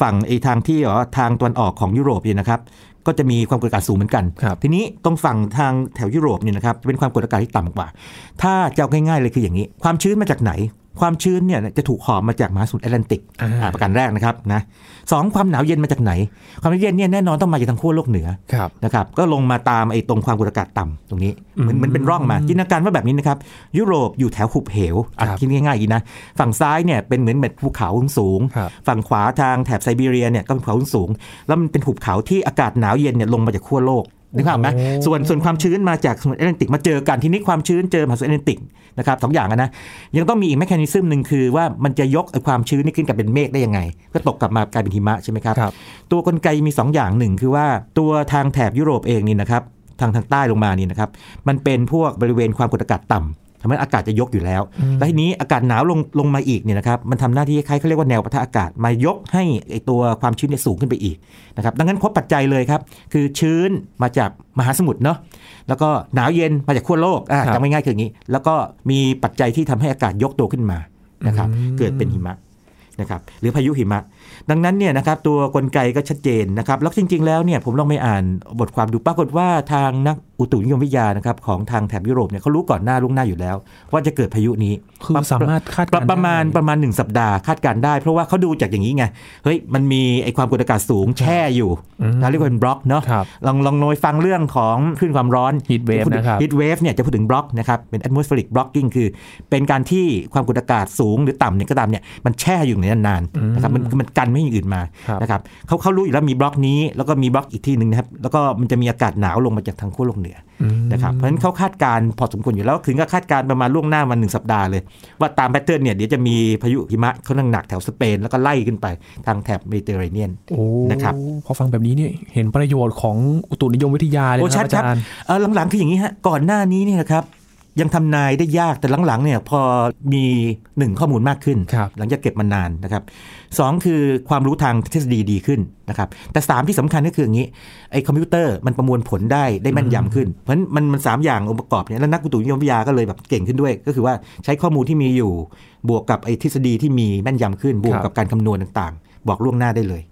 S2: ฝั่งไอ้ทางที่อ๋อทางตะวันออกของยุโรปเนี่ยนะครับก็จะมีความกดอากาศสูงเหมือนกัน
S1: ครับ
S2: ทีนี้ตรงฝั่งทางแถวยุโรปเนี่ยนะครับจะเป็นความกดอากาศที่ต่ำกว่า ถ้าจะเอาง่ายๆเลยคืออย่างนี้ ความชื้นมาจากไหน ความชื้นเนี่ยจะถูกหอบมาจากมหาสมุทรแอตแลนติก
S1: อ่า
S2: อ่าประการแรกนะครับนะสองความหนาวเย็นมาจากไหน ความหนาวเย็นเนี่ยแน่นอนต้องมาจากทางขั้วโลกเหนือ
S1: ครับ
S2: นะครับก็ลงมาตามไอ้ตรงความกดอากาศต่ำตรงนี้เหมือน
S1: อืม
S2: เหมือนเป็นร่องมาจินตนาการว่าแบบนี้นะครับยุโรปอยู่แถวหุบเหวอะ
S1: ครับ
S2: คิดง่ายๆอย่างนี้นะฝั่งซ้ายเนี่ยเป็นเหมือนแบบภูเขาสูง
S1: ครับ
S2: ฝั่งขวาทางแถบไซบีเรียเนี่ยก็เป็นภูเขาสูง แล้วมันเป็นหุบเขาที่อากาศหนาวเย็นเนี่ยลงมาจากขั้วโลก นึกภาพไหม
S1: โอ้
S2: ส่วนส่วนความชื้นมาจากสมุทรแอตแลนติกมาเจอกันทีนี้ความชื้นเจอมหาสมุทรแอตแลนติกนะครับสองอย่างอะนะยังต้องมีอีก mechanism หนึ่งคือว่ามันจะยกไอ้ความชื้นนี่ขึ้นกลายเป็นเมฆได้ยังไง ก็ตกกลับมากลายเป็นหิมะใช่ไหมครับ
S1: ครับ
S2: ตัวกลไกมี 2 อย่างหนึ่งคือว่าตัวทางแถบยุโรปเองนี่นะครับทางทางใต้ลงมานี่นะครับมันเป็นพวกบริเวณความกดอากาศต่ำ ทำให้อากาศจะยกอยู่แล้ว
S1: อืม
S2: แล้วทีนี้อากาศหนาวลงลงมาอีกเนี่ยนะครับ มันทำหน้าที่คล้ายๆเขาเรียกว่าแนวปะทะอากาศ มายกให้ไอตัวความชื้นเนี่ยสูงขึ้นไปอีกนะครับ ดังนั้นครบปัจจัยเลยครับ คือชื้นมาจากมหาสมุทรเนาะ แล้วก็หนาวเย็นมาจากขั้วโลกอะ
S1: ครับ
S2: จำง่ายๆคืออย่างนี้ แล้วก็มีปัจจัยที่ทำให้อากาศยกตัวขึ้นมา นะครับ
S1: อืม
S2: เกิดเป็นหิมะนะครับหรือพายุหิมะ ดังนั้นเนี่ยนะครับตัวกลไกก็ชัดเจนนะครับแล้วจริง ๆ แล้วเนี่ยผมลองไปอ่านบทความดูปรากฏว่าทางนัก อุตุนิยมวิทยานะครับของทางแถบยุโรปเนี่ยเขารู้ก่อนหน้าล่วงหน้าอยู่แล้ว ว่าจะเกิดพายุนี้
S1: คือสามารถคาด
S2: ป
S1: การ
S2: ระ
S1: ณ์
S2: ประมาณ
S1: ได้
S2: ประมาณ1สัปดาห์คาดการณ์ได้ เพราะว่าเขาดูจากอย่างนี้ไงเฮ้ยมันมีไอความกดอากาศสูงแช่อยู่
S1: อืม
S2: นะเรียกว่าเป็นบล็อกเนาะ
S1: ครับ
S2: ลองลองลองไปฟังเรื่องของคลื่นความร้อน
S1: Heat wave นะครับ
S2: heat wave เนี่ยจะพูดถึงบล็อกนะครับเป็น atmospheric blocking คือ เป็นการที่ความกดอากาศสูงหรือต่ำเนี่ยก็ตามเนี่ยมันแช่อยู่ในนั้นนานๆนะครับมันมันกันไม่ให้อย่างอื่นมา
S1: ครับ
S2: นะครับเขาเขารู้อยู่แล้วมีบล็อกนี้แล้วก็มีบล็อกอีกที่หนึ่งนะครับแล้วก็มันจะมีอากาศหนาวลงมาจากทางขั้วโลกเหนือ
S1: อืม
S2: นะครับเพราะฉะนั้นเขาคาดการณ์พอสมควรอยู่แล้วถึงก็คาดการณ์ประมาณล่วงหน้ามาหนึ่งสัปดาห์เลย ว่าตาม pattern เนี่ยเดี๋ยวจะมีพายุหิมะเขาหนักหนักๆแถวสเปน แล้วก็ไล่ขึ้นไปทางแถบเมดิเตอร์เรเนียน
S1: โอ้
S2: นะครับ
S1: พอฟังแบบนี้เนี่ยเห็นประโยชน์ของอุตุนิยมวิทยาเลย
S2: โอ้ชัด
S1: นะครับอาจารย์ครับ
S2: เออหลังๆคืออย่างนี้ฮะก่อนหน้านี้เนี่ยนะครับ ยังทำนายได้ยากแต่หลังๆเนี่ยพอมีหนึ่งข้อมูลมากขึ้น
S1: ครับ
S2: หลังจากเก็บมานานนะครับสองคือความรู้ทางทฤษฎีดีขึ้นนะครับแต่สามที่สำคัญก็คืออย่างนี้ไอ้คอมพิวเตอร์มันประมวลผลได้ได้แม่นยำขึ้น เพราะฉะนั้นมันมันสามอย่างองค์ประกอบเนี่ยแล้วนักอุตุนิยมวิทยาก็เลยแบบเก่งขึ้นด้วย ก็คือว่าใช้ข้อมูลที่มีอยู่บวกกับไอ้ทฤษฎีที่มีแม่นยำขึ้น บวกกับการคำนวณต่างๆ บอกล่วงหน้าได้เลย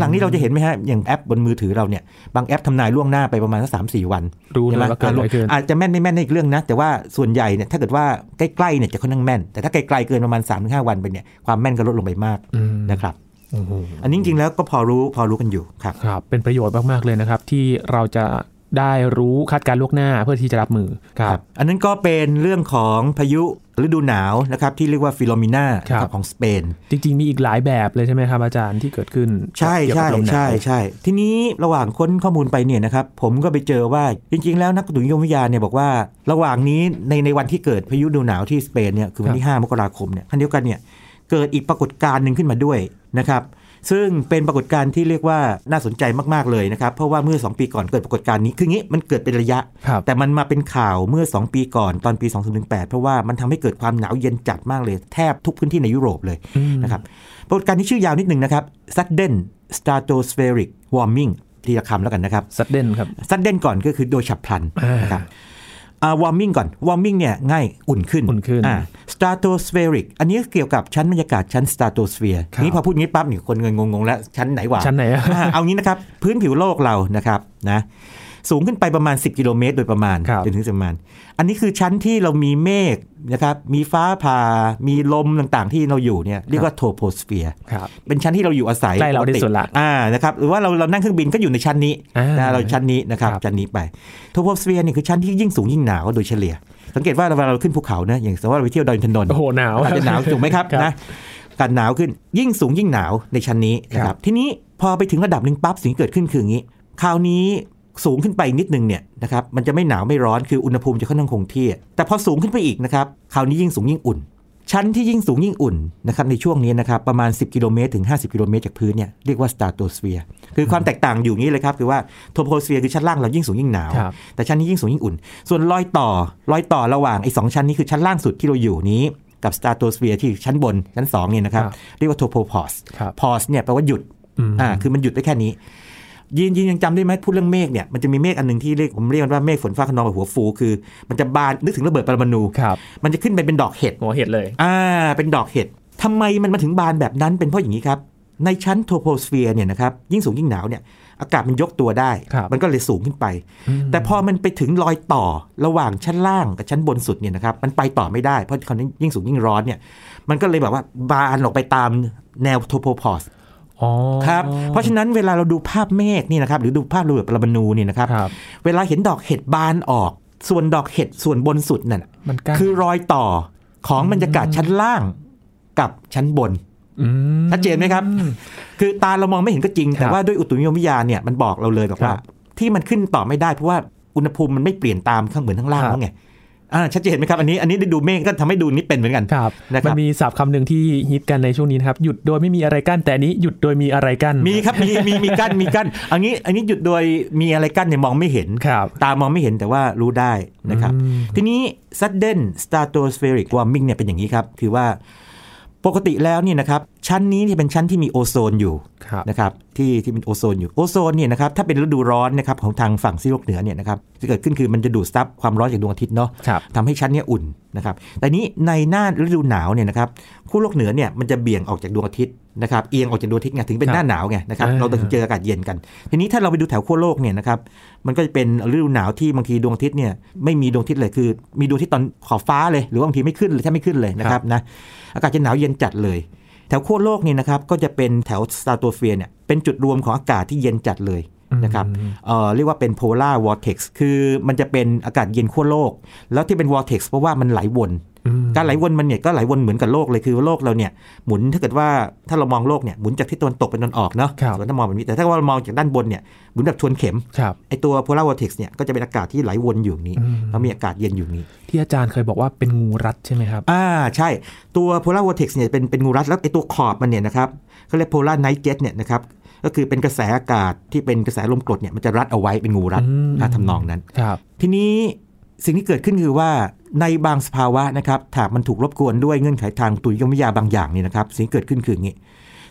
S2: หลังๆนี้เราจะเห็นไหมฮะอย่างแอปบนมือถือเราเนี่ยบางแอปทำนายล่วงหน้าไปประมาณสักสามสี่วัน
S1: รู้เล
S2: ใช่
S1: ย
S2: ไหม
S1: ว่าเกิดอะไรขึ้น
S2: อาจจะแม่นไม่แม่นในอีกเรื่องนะ แต่ว่าส่วนใหญ่เนี่ยถ้าเกิดว่าใกล้ๆเนี่ยจะค่อนข้างแม่น แต่ถ้าไกลๆเกินประมาณ3าถึงหวันไปเนี่ยความแม่นก็ลดลงไปมาก
S1: อืม
S2: นะครับ
S1: โอ้โห
S2: อันนี้จริงๆแล้วก็พอรู้พอรู้กันอยู่ครับ
S1: ครับเป็นประโยชน์มากๆเลยนะครับ ที่เราจะ ได้รู้คาดการณ์ล่วงหน้าเพื่อที่จะรับมือครับ
S2: อันนั้นก็เป็นเรื่องของพายุฤดูหนาวนะครับที่เรียกว่าฟิโลมิน่า
S1: ครับ
S2: ของสเปน
S1: จริง ๆ มีอีกหลายแบบเลยใช่ไหมครับอาจารย์ที่เกิดขึ้น
S2: ใช่
S1: เกี่ยวกั
S2: ใช่
S1: บลมหนาว
S2: ใช่ใช่ทีนี้ระหว่างค้นข้อมูลไปเนี่ยนะครับผมก็ไปเจอว่าจริง ๆ แล้วนักอุตุนิยมวิทยาเนี่ยบอกว่า ระหว่างนี้ในในวันที่เกิดพายุฤดูหนาวที่สเปนเนี่ยคือวันที่ 5 มกราคมเนี่ยทันเดียวกันเนี่ยเกิดอีกปรากฏการณ์หนึ่งขึ้นมาด้วยนะครับ ซึ่งเป็นปรากฏการณ์ที่เรียกว่าน่าสนใจมากๆเลยนะครับ เพราะว่าเมื่อ 2 ปีก่อนเกิดปรากฏการณ์นี้ คืองี้มันเกิดเป็นระยะ
S1: ครับ
S2: แต่มันมาเป็นข่าวเมื่อ 2 ปีก่อนตอนปี 2018 เพราะว่ามันทำให้เกิดความหนาวเย็นจัดมากเลย แทบทุกพื้นที่ในยุโรปเลย
S1: อืม
S2: นะครับ ปรากฏการณ์นี้ชื่อยาวนิดหนึ่งนะครับ sudden stratospheric warming ทีละคำแล้วกันนะครับ
S1: ซัดเด่นครับ
S2: sudden ก่อนก็คือโดยฉับพลัน
S1: อ่าน
S2: นะครับ อ่า warming ก่อน warming เนี่ยง่ายอุ่นขึ้น
S1: อุ่นขึ้น
S2: อ่า stratospheric อันนี้เกี่ยวกับชั้นบรรยากาศชั้น stratosphere
S1: ครับ
S2: นี้พอพูดงี้ปั๊บนี่คนเงินงงๆ แล้วชั้นไหนวะ
S1: ชั้นไหนอะ
S2: อ่าเอางี้นะครับ พื้นผิวโลกเรานะครับนะ สูงขึ้นไปประมาณ 10 กิโลเมตร โดยประมาณ
S1: ครับ
S2: จนถึงประมาณ อันนี้คือชั้นที่เรามีเมฆนะครับมีฟ้าผ่ามีลมต่างๆ ที่เราอยู่เนี่ยเรียกว่า troposphere
S1: ครับ
S2: เป็นชั้นที่เราอยู่อาศัย
S1: ใกล้เราที่สุดละ
S2: อ่านะครับหรือว่าเราเรานั่งเครื่องบินก็อยู่ในชั้นนี้
S1: อ่านะ
S2: เราชั้นนี้นะครับ
S1: ครับ
S2: ชั้นนี้ไป troposphere นี่คือชั้นที่ยิ่งสูงยิ่งหนาวโดยเฉลี่ย สังเกตว่าเวลาเราขึ้นภูเขานะอย่างสมมติว่าเราไปเที่ยวดอยอินทนนท์
S1: โอ้โหหนาว
S2: อาจจะหนาวถูกไหมครับ
S1: ครับ
S2: นะการหนาวขึ้นยิ่งสูงยิ่งหนาวในชั้นนี้นะครับ
S1: ครั
S2: บทีนี้พอไปถึงระดับหนึ่งปั๊บสิ่งที่เกิดขึ้นคืออย่างนี้ คราวนี้ สูงขึ้นไปนิดนึงเนี่ยนะครับมันจะไม่หนาวไม่ร้อนคืออุณหภูมิจะค่อนข้างคงที่ แต่พอสูงขึ้นไปอีกนะครับคราวนี้ยิ่งสูงยิ่งอุ่น ชั้นที่ยิ่งสูงยิ่งอุ่นนะครับในช่วงนี้นะครับประมาณ 10 กิโลเมตรถึง 50 กิโลเมตรจากพื้นเนี่ยเรียกว่า stratosphere คือความแตกต่างอยู่อย่างนี้เลยครับคือว่า troposphere คือชั้นล่างเรายิ่งสูงยิ่งหนาว
S1: ครับ
S2: แต่ชั้นนี้ยิ่งสูงยิ่งอุ่น ส่วนรอยต่อรอยต่อระหว่างไอ้สองชั้นนี้คือชั้นล่างสุดที่เราอยู่นี้กับ stratosphere ที่ชั้นบนชั้น2เนี่ยนะครับ
S1: ครับ
S2: เรียกว่า tropopause
S1: ครับ
S2: pause เนี่ยแปลว่าหยุด
S1: อืม
S2: อ่าคือมันหยุดได้แค่นี้ ยีนยีนยังจำได้ไหมพูดเรื่องเมฆเนี่ยมันจะมีเมฆอันหนึ่งที่เรียกผมเรียกมันว่าเมฆฝนฟ้าคะนองแบบหัวฟูคือ มันจะบานนึกถึงระเบิดปรมาณู
S1: ครับ
S2: มันจะขึ้นไปเป็นดอกเห็ด
S1: หัวเห็ดเลย
S2: อ่าเป็นดอกเห็ดทำไมมันมาถึงบานแบบนั้นเป็นเพราะอย่างนี้ครับในชั้นโทโพสเฟียร์เนี่ยนะครับยิ่งสูงยิ่งหนาวเนี่ยอากาศมันยกตัวได้
S1: ครับ
S2: มันก็เลยสูงขึ้นไป แต่พอมันไปถึงรอยต่อระหว่างชั้นล่างกับชั้นบนสุดเนี่ยนะครับมันไปต่อไม่ได้เพราะคราวนี้ยิ่งสูงยิ่งร้อนเนี่ยมันก็เลยแบบว่าบานออกไปตามแนวโทโพพอส
S1: อ๋อ
S2: ครับเพราะฉะนั้นเวลาเราดูภาพเมฆนี่นะครับหรือดูภาพระเบิดปรมาณูเนี่ยนะครับ
S1: ครับ
S2: เวลาเห็นดอกเห็ดบานออก ส่วนดอกเห็ดส่วนบนสุดนั่นน่ะ
S1: มันกั้น
S2: คือรอยต่อของบรรยากาศชั้นล่างกับชั้นบน
S1: ม
S2: ชัดเจนไหมครับ คือตาเรามองไม่เห็นก็จริง
S1: ครับ
S2: แต่ว่าด้วยอุตุนิยมวิทยาเนี่ยมันบอกเราเลยบอกว่า
S1: ครับ
S2: ที่มันขึ้นต่อไม่ได้เพราะว่าอุณหภูมิมันไม่เปลี่ยนตามข้างเหมือนข้างล่าง
S1: ครับ
S2: แล้วไง อ่าชัดเจนไหมครับอันนี้อันนี้ได้ดูเมฆก็ทำให้ดูนี่เป็นเหมือนกัน
S1: ครับ
S2: นะครับ
S1: มันมีศัพท์คำหนึ่งที่ฮิตกันในช่วงนี้นะครับหยุดโดยไม่มีอะไรกั้นแต่อันนี้หยุดโดยมีอะไรกั้น
S2: มีครับมีมีมีกั้นมีกั้นอันนี้อันนี้หยุดโดยมีอะไรกั้นเนี่ยมองไม่เห็น
S1: ครับ
S2: ตามองไม่เห็นแต่ว่ารู้ได้นะครับ
S1: อืม
S2: ทีนี้ sudden stratospheric warming เนี่ยเป็นอย่างนี้ครับ คือว่าปกติแล้วเนี่ยนะครับชั้นนี้ที่เป็นชั้นที่มีโอโซนอยู่
S1: ครับ
S2: นะครับที่ที่เป็นโอโซนอยู่โอโซนเนี่ยนะครับถ้าเป็นฤดูร้อนนะครับของทางฝั่งซีกโลกเหนือเนี่ยนะครับจะเกิดขึ้นคือมันจะดูดซับความร้อนจากดวงอาทิตย์เนาะ
S1: ครับ
S2: ทำให้ชั้นเนี้อุ่นนะครับแต่นี้ในหน้าฤดูหนาวเนี่ยนะครับขั้วโลกเหนือเนี่ยมันจะเบี่ยงออกจากดวงอาทิตย์นะครับเอียงออกจากดวงอาทิตย์ไงถึงเป็น
S1: ครับ
S2: หน้าหนาวไงนะครับ
S1: อ่า
S2: เราถึงเจออากาศเย็นกัน ทีนี้ถ้าเราไปดูแถวขั้วโลกเนี่ยนะครับมันก็จะเป็นฤดูหนาวที่บางทีดวงอาทิตย์เนี่ยไม่มีดวงอาทิตย์เลยคือ มีดวงอาทิตย์ตอนขอบฟ้าเลย หรือว่าบางทีไม่ขึ้นเลยแทบไม่ขึ้นเลยนะครับนะอากาศจะหนาวเย็นจัดเลย แถวขั้วโลกเนี่ยนะครับก็จะเป็นแถวสตาร์โตเฟียร์เนี่ยเป็นจุดรวมของอากาศที่เย็นจัดเลยนะครับเอ่อเรียกว่าเป็น polar vortex คือมันจะเป็นอากาศเย็นขั้วโลก แล้วที่เป็น vortex เพราะว่ามันไหลวน
S1: อืม
S2: การไหลวนมันเนี่ยก็ไหลวนเหมือนกับโลกเลยคือว่าโลกเราเนี่ยหมุนถ้าเกิดว่าถ้าเรามองโลกเนี่ยหมุนจากทิศตะวันตกเป็นตะวันออกเนาะ
S1: ครับ
S2: ส่วนถ้ามองแบบนี้แต่ถ้าว่าเรามองจากด้านบนเนี่ยหมุนแบบทวนเข็ม
S1: ครับ
S2: ไอตัว polar vortex เนี่ยก็จะเป็นอากาศที่ไหลวนอยู่อย่างนี้
S1: อืม
S2: แล้วมีอากาศเย็นอยู่อย่างนี้
S1: ที่อาจารย์เคยบอกว่าเป็นงูรัดใช่ไหมครับ
S2: อ่าใช่ตัว polar vortex เนี่ยเป็นเป็นงูรัดแล้วไอตัวขอบมันเนี่ยนะครับเขาเรียก polar night jet เนี่ยนะครับก็คือเป็นกระแสอากาศที่เป็นกระแสลมกรดเนี่ยมันจะรัดเอาไว้เป็นงูรัด
S1: อืม
S2: อ่าทำนองนั้น
S1: ครับ
S2: ทีนี้ สิ่งที่เกิดขึ้นคือว่าในบางสภาวะนะครับถ้ามันถูกรบกวนด้วยเงื่อนไขทางตุลิยมวิทยาบางอย่างนี่นะครับสิ่งที่เกิดขึ้นคืออย่างนี้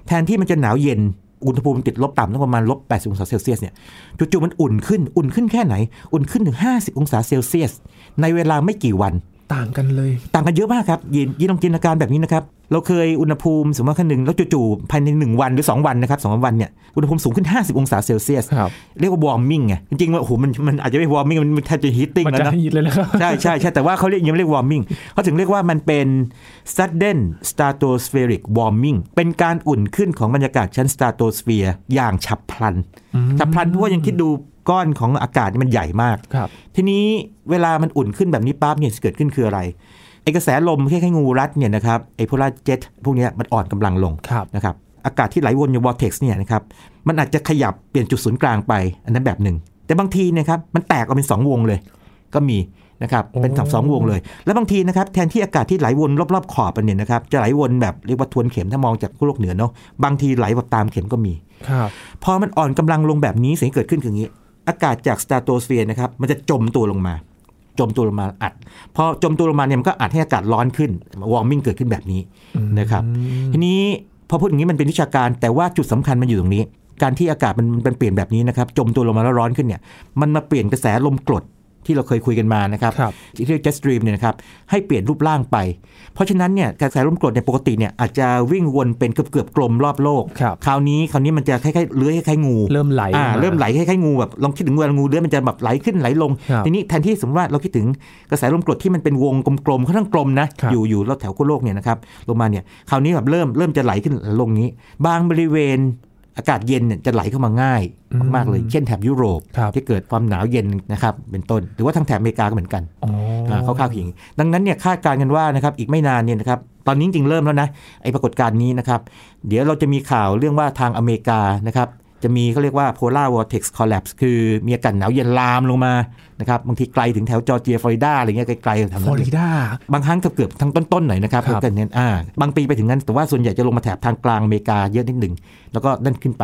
S2: แทนที่มันจะหนาวเย็นอุณหภูมิติดลบต่ำตั้งประมาณลบ80องศาเซลเซียสเนี่ยจู่ๆมันอุ่นขึ้นอุ่นขึ้นแค่ไหน อุ่นขึ้นถึง 50 องศาเซลเซียส ในเวลาไม่กี่วัน
S1: ต่างกันเลย
S2: ต่างกันเยอะมากครับยินยินลองจินตนาการแบบนี้นะครับ เราเคยอุณหภูมิสมมติว่าขั้นหนึ่งแล้วจู่ๆภายใน 1 วันหรือ 2 วันนะครับสองวันเนี่ยอุณหภูมิสูงขึ้น 50 องศาเซลเซียส
S1: ครับ
S2: เรียกว่า warming ไงจริงๆว่าโอ้โหมันมันอาจจะไม่ warming มันแทบจะ heating
S1: มัน
S2: แล้ว
S1: จะ
S2: นะ
S1: heat เลยนะครับ
S2: ใช่ใช่ใช่แต่ว่าเขาเรียกยังไม่เรียก warming เขาถึงเรียกว่ามันเป็น sudden stratospheric warming เป็นการอุ่นขึ้นของบรรยากาศชั้น stratosphere อย่างฉับพลันฉับพลันเพราะว่ายังคิดดูก้อนของอากาศนี่มันใหญ่มาก
S1: ครับ
S2: ทีนี้เวลามันอุ่นขึ้นแบบนี้ปั๊บเนี่ยเกิดขึ้นคืออะไร ไอกระแสลมคล้ายๆงูรัดเนี่ยนะครับไอ polar jet พวกเนี้ยมันอ่อนกำลังลง
S1: ครับ
S2: นะครับอากาศที่ไหลวนอยู่ vortex เนี่ยนะครับมันอาจจะขยับเปลี่ยนจุดศูนย์กลางไป อันนั้นแบบหนึ่ง แต่บางทีนะครับมันแตกออกเป็น 2 วงเลย ก็มีนะครับเป็นสองสองวงเลย แล้วบางทีนะครับแทนที่อากาศที่ไหลวนรอบๆขอบมันเนี่ยนะครับจะไหลวนแบบเรียกว่าทวนเข็มถ้ามองจากขั้วโลกเหนือเนาะบางทีไหลแบบตามเข็มก็มี
S1: ครับ
S2: พอมันอ่อนกำลังลงแบบนี้สิ่งที่เกิดขึ้นคืออย่างนี้ อากาศจาก stratosphere นะครับมันจะจมตัวลงมา จมตัวลงมาอัดพอจมตัวลงมาเนี่ยมันก็อัดให้อากาศร้อนขึ้นwarming เกิดขึ้นแบบนี้นะครับทีนี้พอพูดอย่างนี้มันเป็นวิชาการ แต่ว่าจุดสำคัญมันอยู่ตรงนี้ การที่อากาศมันมันเปลี่ยนแบบนี้นะครับจมตัวลงมาแล้วร้อนขึ้นเนี่ยมันมาเปลี่ยนกระแสลมกรด ที่เราเคยคุยกันมานะครับ
S1: ครับ
S2: ที่เรียก jet stream เนี่ยนะครับให้เปลี่ยนรูปร่างไป เพราะฉะนั้นเนี่ยกระแสลมกรดเนี่ยปกติเนี่ยอาจจะวิ่งวนเป็นเกือบๆกลมรอบโลก
S1: ครับ
S2: คราวนี้คราวนี้มันจะคล้ายๆเลื้อยคล้ายๆงู
S1: เริ่มไหล
S2: อ่า
S1: ออกอ่า
S2: เริ่มไหลคล้ายๆงูแบบลองคิดถึงเวลางูเลื้อยมันจะแบบไหลขึ้นไหลลง
S1: ครับ
S2: ทีนี้แทนที่สมมติว่าเราคิดถึงกระแสลมกรดที่มันเป็นวงกลมๆค่อนข้างกลมนะครับอยู่อยู่รอบแถวขั้วโลกเนี่ยนะครับลงมาเนี่ยคราวนี้แบบเริ่มเริ่มจะไหลขึ้นลงนี้ บางบริเวณ อากาศเย็นเนี่ยจะไหลเข้ามาง่าย มากๆเลย เช่นแถบยุโรป
S1: ครับ
S2: ที่เกิดความหนาวเย็นนะครับเป็นต้น หรือว่าทางแถบอเมริกาก็เหมือนกัน
S1: อ๋ออ
S2: อ่าคร่าวๆคืออย่างนี้ดังนั้นเนี่ยคาดการณ์กันว่านะครับอีกไม่นานเนี่ยนะครับตอนนี้จริงๆเริ่มแล้วนะไอปรากฏการณ์นี้นะครับ เดี๋ยวเราจะมีข่าวเรื่องว่าทางอเมริกานะครับ จะมีเขาเรียกว่า polar vortex collapse คือมีอากาศหนาวเย็นลามลงมานะครับบางทีไกลถึงแถวจอร์เจียฟลอริดาอะไรเงี้ยไกลๆทาง
S1: ฟล
S2: นั้
S1: อนริดา
S2: บางครั้งเกือบๆทั้งต้นๆหน่อยนะครับ
S1: ครับ
S2: กันเน้นอ่าบางปีไปถึงนั้น แต่ว่าส่วนใหญ่จะลงมาแถบทางกลางอเมริกาเยอะนิดหนึ่งแล้วก็นั่นขึ้นไป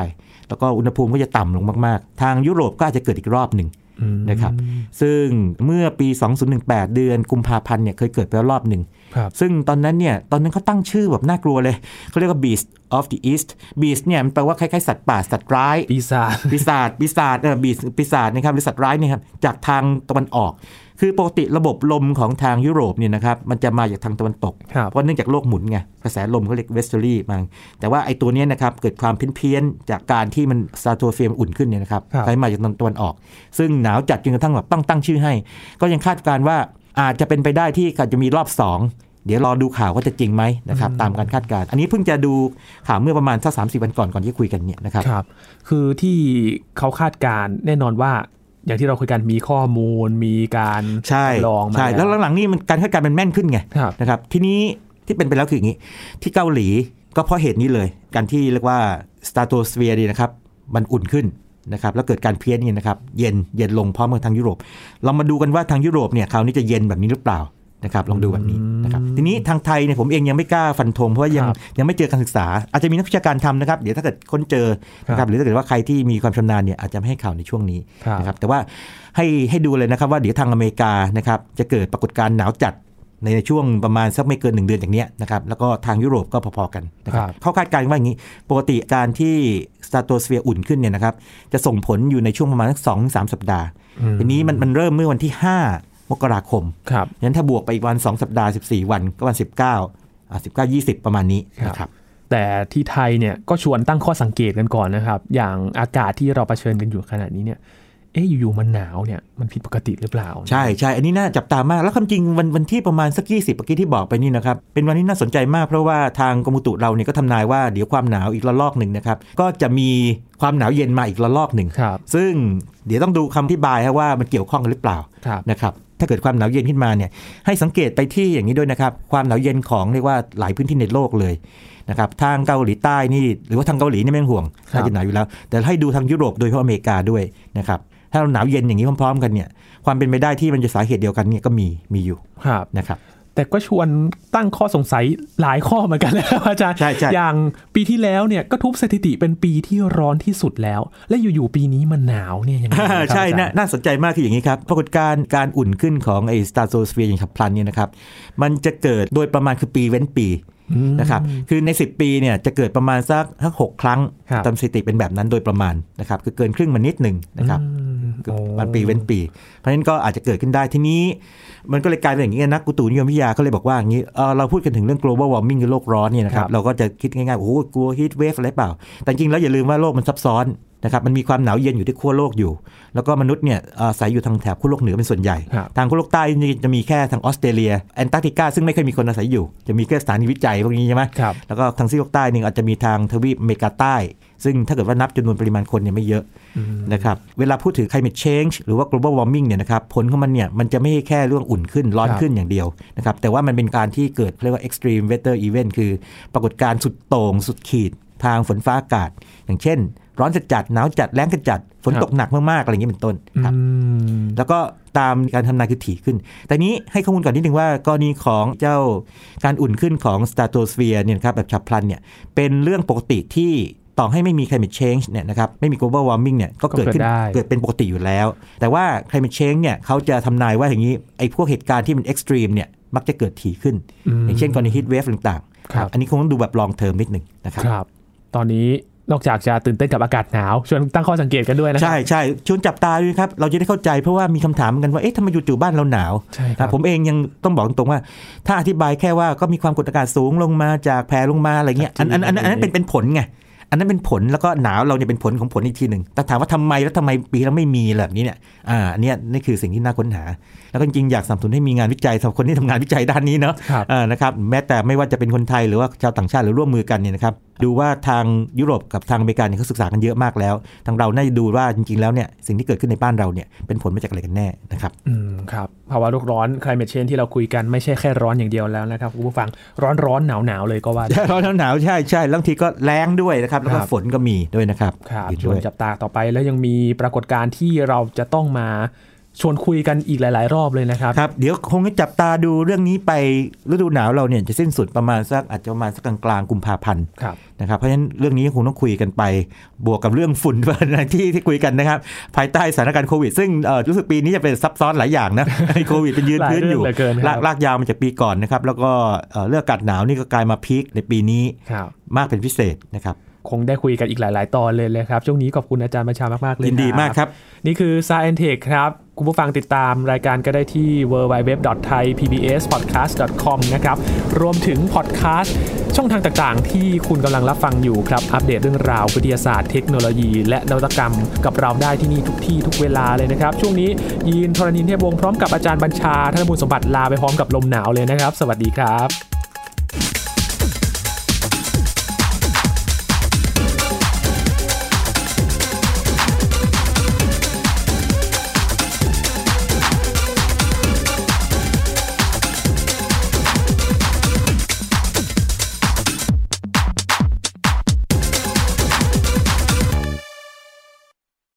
S2: แล้วก็อุณหภูมิก็จะต่ำลงมากๆ ทางยุโรปก็อาจจะเกิดอีกรอบหนึ่ง
S1: อืม
S2: นะครับ ซึ่งเมื่อปี 2018 เดือนกุมภาพันธ์เนี่ยเคยเกิดไปแล้วรอบหนึ่ง
S1: ครับ
S2: ซึ่งตอนนั้นเนี่ย ตอนนั้นเขาตั้งชื่อแบบน่ากลัวเลย เขาเรียกว่า beast of the east beast เนี่ยมันแปลว่าคล้ายๆ สัตว์ป่าสัตว์ร้าย
S1: ปีศาจ
S2: ปีศาจ ปีศาจ เออบีปีศาจนะครับหรือสัตว์ร้ายเนี่ยครับ จากทางตะวันออก คือปกติระบบลมของทางยุโรปเนี่ยนะครับมันจะมาจากทางตะวันตก
S1: ครับ
S2: เพราะเนื่องจากโลกหมุนไงกระแสลมเขาเรียก westerly มาแต่ว่าไอ้ตัวเนี้ยนะครับเกิดความเพี้ยนๆจากการที่มัน stratosphere อุ่นขึ้นเนี่ยนะครับ
S1: ครับ
S2: ใช้มาจากตะวันออก ซึ่งหนาวจัดจนกระทั่งแบบต้องตั้งชื่อให้ ก็ยังคาดการณ์ว่าอาจจะเป็นไปได้ที่อาจจะมีรอบสองเดี๋ยวรอดูข่าวว่าจะจริงไหมนะครับตามการคาดการณ์อันนี้เพิ่งจะดูข่าวเมื่อประมาณสักสามสิบวันก่อนก่อนที่คุยกันเนี่ยนะครับ
S1: ครับ คือที่เขาคาดการณ์แน่นอนว่า อย่างที่เราคุยกันมีข้อมูลมีการ
S2: ใช่
S1: จำลองมา
S2: ใช่แล้วหลังๆนี่มันการคาดการณ์มันแม่นขึ้นไง
S1: ครับ
S2: นะครับทีนี้ที่เป็นไปแล้วคืออย่างนี้ ที่เกาหลีก็เพราะเหตุนี้เลย การที่เรียกว่าสตา t โ s สเฟียร์นี่นะครับ มันอุ่นขึ้นนะครับแล้วเกิดการเพี้ยนนี่นะครับ เย็นเย็นลงพร้อมกับทางยุโรป เรามาดูกันว่าทางยุโรปเนี่ยคราวนี้จะเย็นแบบนี้หรือเปล่า นะครับลองดูแบบนี้นะครับทีนี้ทางไทยเนี่ยผมเองยังไม่กล้าฟันธงเพราะว่ายัง
S1: ครับ
S2: ยังไม่เจอการศึกษา อาจจะมีนักวิชาการทำนะครับ เดี๋ยวถ้าเกิดค้นเจอนะค
S1: ครั
S2: รับบหรือถ้าเกิดว่าใครที่มีความชำนาญเนี่ยอาจจะไม่ให้ข่าวในช่วงนี้
S1: ครับ
S2: นะครับแต่ว่าให้ให้ดูเลยนะครับว่าเดี๋ยวทางอเมริกานะครับจะเกิดปรากฏการณ์หนาวจัดในช่วงประมาณสักไม่เกิน 1 เดือนจากเนี้ยนะครับแล้วก็ทางยุโรปก็พอๆกันนะครับ
S1: ครับ
S2: เขาคาดการณ์ว่าอย่างนี้ ปกติการที่สตา t โ s สเฟียร์อุ่นขึ้นเนี่ยนะครับจะส่งผลอยู่ในช่วงประมาณสักสองสามสัปดาห์
S1: อืม
S2: ทีนี้มันมันเริ่มเมื่อวันที่ 5 มกราคม
S1: ครับ
S2: งั้นถ้าบวกไปอีกวัน 2 สัปดาห์ 14 วันก็วัน 19อ่า19 20ประมาณนี้นะครับ
S1: แต่ที่ไทยเนี่ยก็ชวนตั้งข้อสังเกตกันก่อนนะครับ อย่างอากาศที่เราเผชิญกันอยู่ขณะนี้เนี่ยเอ๊ะอยู่ๆมันหนาวเนี่ยมันผิดปกติหรือเปล่า
S2: ใช่ใช่อันนี้น่าจับตามาก แล้วความจริงวันวันที่ประมาณสักยี่สิบเมื่อกี้ที่บอกไปนี่นะครับ เป็นวันที่น่าสนใจมากเพราะว่าทางกรมอุตุเราเนี่ยก็ทำนายว่าเดี๋ยวความหนาวอีกระลอกหนึ่งนะครับ ก็จะมีความหนาวเย็นมาอีกระลอกหนึ่ง
S1: ครับ
S2: ซึ่งเดี๋ยวต้องดูคำอธิบายครับว่ามันเกี่ยวข้องกันหรือเปล่า
S1: ครับ
S2: นะครับ ถ้าเกิดความหนาวเย็นขึ้นมาเนี่ยให้สังเกตไปที่อย่างนี้ด้วยนะครับ ความหนาวเย็นของเรียกว่าหลายพื้นที่ในโลกเลยนะครับทางเกาหลีใต้นี่หรือว่าทางเกาหลีนี่ไม่ต้องห่วง
S1: ครับ
S2: น่าจะหนาวอยู่แล้ว แต่ให้ดูทางยุโรปโดยเฉพาะอเมริกาด้วยนะครับถ้าเราหนาวเย็นอย่างนี้พร้อม ๆ กันเนี่ยความเป็นไปได้ที่มันจะสาเหตุเดียวกันเนี่ยก็มีมีอยู่
S1: ครับ
S2: นะครับ
S1: แต่ก็ชวนตั้งข้อสงสัยหลายข้อเหมือนกันนะครับอาจารย์
S2: ใช่ใช่
S1: อย่างปีที่แล้วเนี่ยก็ทุบสถิติเป็นปีที่ร้อนที่สุดแล้ว และอยู่ๆปีนี้มันหนาวเนี่ยยังไงครับ
S2: ใช่
S1: อาจารย์
S2: น่าน่าสนใจมากคืออย่างนี้ครับ ปรากฏการณ์การอุ่นขึ้นของไอ้ stratosphere อย่างฉับพลันเนี่ยนะครับ มันจะเกิดโดยประมาณคือปีเว้นปี
S1: อืม
S2: นะครับคือใน 10 ปีเนี่ยจะเกิดประมาณสักสักหกครั้ง
S1: ครับ
S2: ตามสถิติเป็นแบบนั้นโดยประมาณนะครับคือเกินครึ่งมานิดหนึ่งนะครับ
S1: อืมโอ้
S2: มันปีเว้นปี เพราะฉะนั้นก็อาจจะเกิดขึ้นได้ทีนี้ มันก็เลยกลายเป็นอย่างนี้นักอุตุนิยมวิทยาก็เลยบอกว่าอย่างนี้เอ่อเราพูดกันถึงเรื่อง global warming คือโลกร้อนเนี่ยนะครับเราก็จะคิดง่ายๆโอ้โหกลัว heat wave อะไรเปล่า แต่จริงแล้วอย่าลืมว่าโลกมันซับซ้อน นะครับมันมีความหนาวเย็นอยู่ที่ขั้วโลกอยู่ แล้วก็มนุษย์เนี่ยอาศัยอยู่ทางแถบขั้วโลกเหนือเป็นส่วนใหญ่
S1: ครับ
S2: ทางขั้วโลกใต้นี่จะมีแค่ทางออสเตรเลียแอนตาร์กติกาซึ่งไม่เคยมีคนอาศัยอยู่ จะมีแค่สถานีวิจัยพวกนี้ใช่ไหม
S1: ครับ
S2: แล้วก็ทางซีกโลกใต้หนึ่งอาจจะมีทางทวีปอเมริกาใต้ ซึ่งถ้าเกิดว่านับจำนวนปริมาณคนเนี่ยไม่เยอะนะครับเวลาพูดถึง climate change หรือว่า global warming เนี่ยนะครับผลของมันเนี่ยมันจะไม่ใช่แค่เรื่องอุ่นขึ้นร้อน
S1: ครับ
S2: ขึ้นอย่างเดียวนะครับแต่ว่ามันเป็นการที่เกิดเรียกว่า extreme weather event คือ ปรากฏการณ์สุดโต่งสุดขีดทางฝนฟ้าอากาศ อย่างเช่น ร้อนจัดจัดๆหนาวจัดแล้งจัดจัดๆฝนตกหนักมากๆอะไรอย่างนี้เป็นต้นครับ
S1: อืม
S2: แล้วก็ตามการทำนายคือถี่ขึ้น แต่นี้ให้ข้อมูลก่อนนิดนึงว่ากรณีของเจ้าการอุ่นขึ้นของ stratosphere เนี่ยนะครับแบบฉับพลันเนี่ยเป็นเรื่องปกติที่ต่อให้ไม่มี climate change เนี่ยนะครับไม่มี global warming เนี่ยก็เกิดขึ้น
S1: ก็เกิดได้
S2: เกิดเป็นปกติอยู่แล้ว แต่ว่า climate change เนี่ยเขาจะทำนายว่าอย่างนี้ไอ้พวกเหตุการณ์ที่มัน extreme เนี่ยมักจะเกิดถี่ขึ้น
S1: ม
S2: อย่างเช่นกรณี heat wave ต่างๆ
S1: ครับ
S2: อันนี้คงต้องดูแบบ long term นิดหนึ่งนะครับ
S1: ครับตอนนี้ นอกจากจะตื่นเต้นกับอากาศหนาวชวนตั้งข้อสังเกตกันด้วยนะครั
S2: ใช่ใช่ชวนจับตาด้วยครับ เราจะได้เข้าใจเพราะว่ามีคำถามเหมือนกันว่าเอ๊ะทำไมจู่ๆบ้านเราหนาว
S1: ใช่ครับ
S2: นะผมเองยังต้องบอกตรงๆว่า ถ้าอธิบายแค่ว่าก็มีความกดอากาศสูงลงมาจากแผ่ลงมาอะไรเงี้ยอันอันอันอันนั้นเป็นเป็นผลไงอันนั้นเป็นผลแล้วก็หนาวเราเนี่ยเป็นผลของผลอีกทีหนึ่งแต่ถามว่าทำไมแล้วทำไมปีเราไม่มีแบบนี้เนี่ย อ่าอันเนี้ยนี่คือสิ่งที่น่าค้นหา แล้วก็จริงๆอยากสนับสนุนให้มีงานวิจัยสำหรับคนที่ทำงานวิจัยด้านนี้เนาะ
S1: ครับ
S2: อ่านะครับแม้แต่ไม่ว่าจะเป็นคนไทยหรือว่าชาวต่างชาติหรือร่วมมือกันเนี่ยนะครับ ดูว่าทางยุโรปกับทางอเมริกาเนี่ยเขาศึกษากันเยอะมากแล้ว ทางเราน่าจะดูว่าจริงๆแล้วเนี่ยสิ่งที่เกิดขึ้นในบ้านเราเนี่ยเป็นผลมาจากอะไรกันแน่นะครับ
S1: อืมครับภาวะโลกร้อน climate change ที่เราคุยกันไม่ใช่แค่ร้อนอย่างเดียวแล้วนะครับคุณผู้ฟังร้อนร้อนหนาวหนาวๆเลยก็ว่าได้
S2: ร้อนหนาวๆใช่ใช่แล้วบางทีก็แรงด้วยนะครับแล้วก็
S1: ครับ
S2: ฝนก็มีด้วยนะครับ
S1: ครับ
S2: เห็น
S1: ชว
S2: ด้
S1: น
S2: วย
S1: จับตาต่อไปแล้วยังมีปรากฏการณ์ที่เราจะต้องมา ชวนคุยกันอีกหลาย ๆ รอบเลยนะครับ
S2: ครับ เดี๋ยวคงจะจับตาดูเรื่องนี้ไปฤดูหนาวเราเนี่ยจะสิ้นสุดประมาณสักอาจจะประมาณสักกลางๆกุมภาพันธ์
S1: ครับ
S2: นะครับเพราะฉะนั้นเรื่องนี้คงต้องคุยกันไป บวกกับเรื่องฝุ่นที่ที่คุยกันนะครับ ภายใต้สถานการณ์โควิด ซึ่งเอ่อรู้สึกปีนี้จะเป็นซับซ้อนหลายอย่างนะโควิดเป็นยืน
S1: หลาย
S2: พื้นอยู่
S1: เรื่องเหลือเกินครับ
S2: ลากลากยาวมาจากปีก่อนนะครับแล้วก็เอ่อเรื่องอากาศหนาวนี่ก็กลายมาพีคในปีนี้
S1: ครับ
S2: มากเป็นพิเศษนะครับ
S1: คงได้คุยกันอีกหลาย ๆ ตอนเลยเลยครับช่วงนี้ขอบคุณอาจารย์บัญชามาก ๆ เลย
S2: ยินดีมากครับ
S1: นี่คือ Science Tech ครับ คุณผู้ฟังติดตามรายการก็ได้ที่ www.thaipbspodcast.com นะครับ รวมถึงพอดแคสต์ช่องทางต่าง ๆ ที่คุณกำลังรับฟังอยู่ครับ อัปเดตเรื่องราววิทยาศาสตร์เทคโนโลยี และนวัตกรรมกับเราได้ที่นี่ทุกที่ทุกเวลาเลยนะครับ ช่วงนี้ยีนทรณินเทพวงศ์พร้อมกับอาจารย์บัญชาธนบุญสมบัติลาไปพร้อมกับลมหนาวเลยนะครับ สวัสดีครับ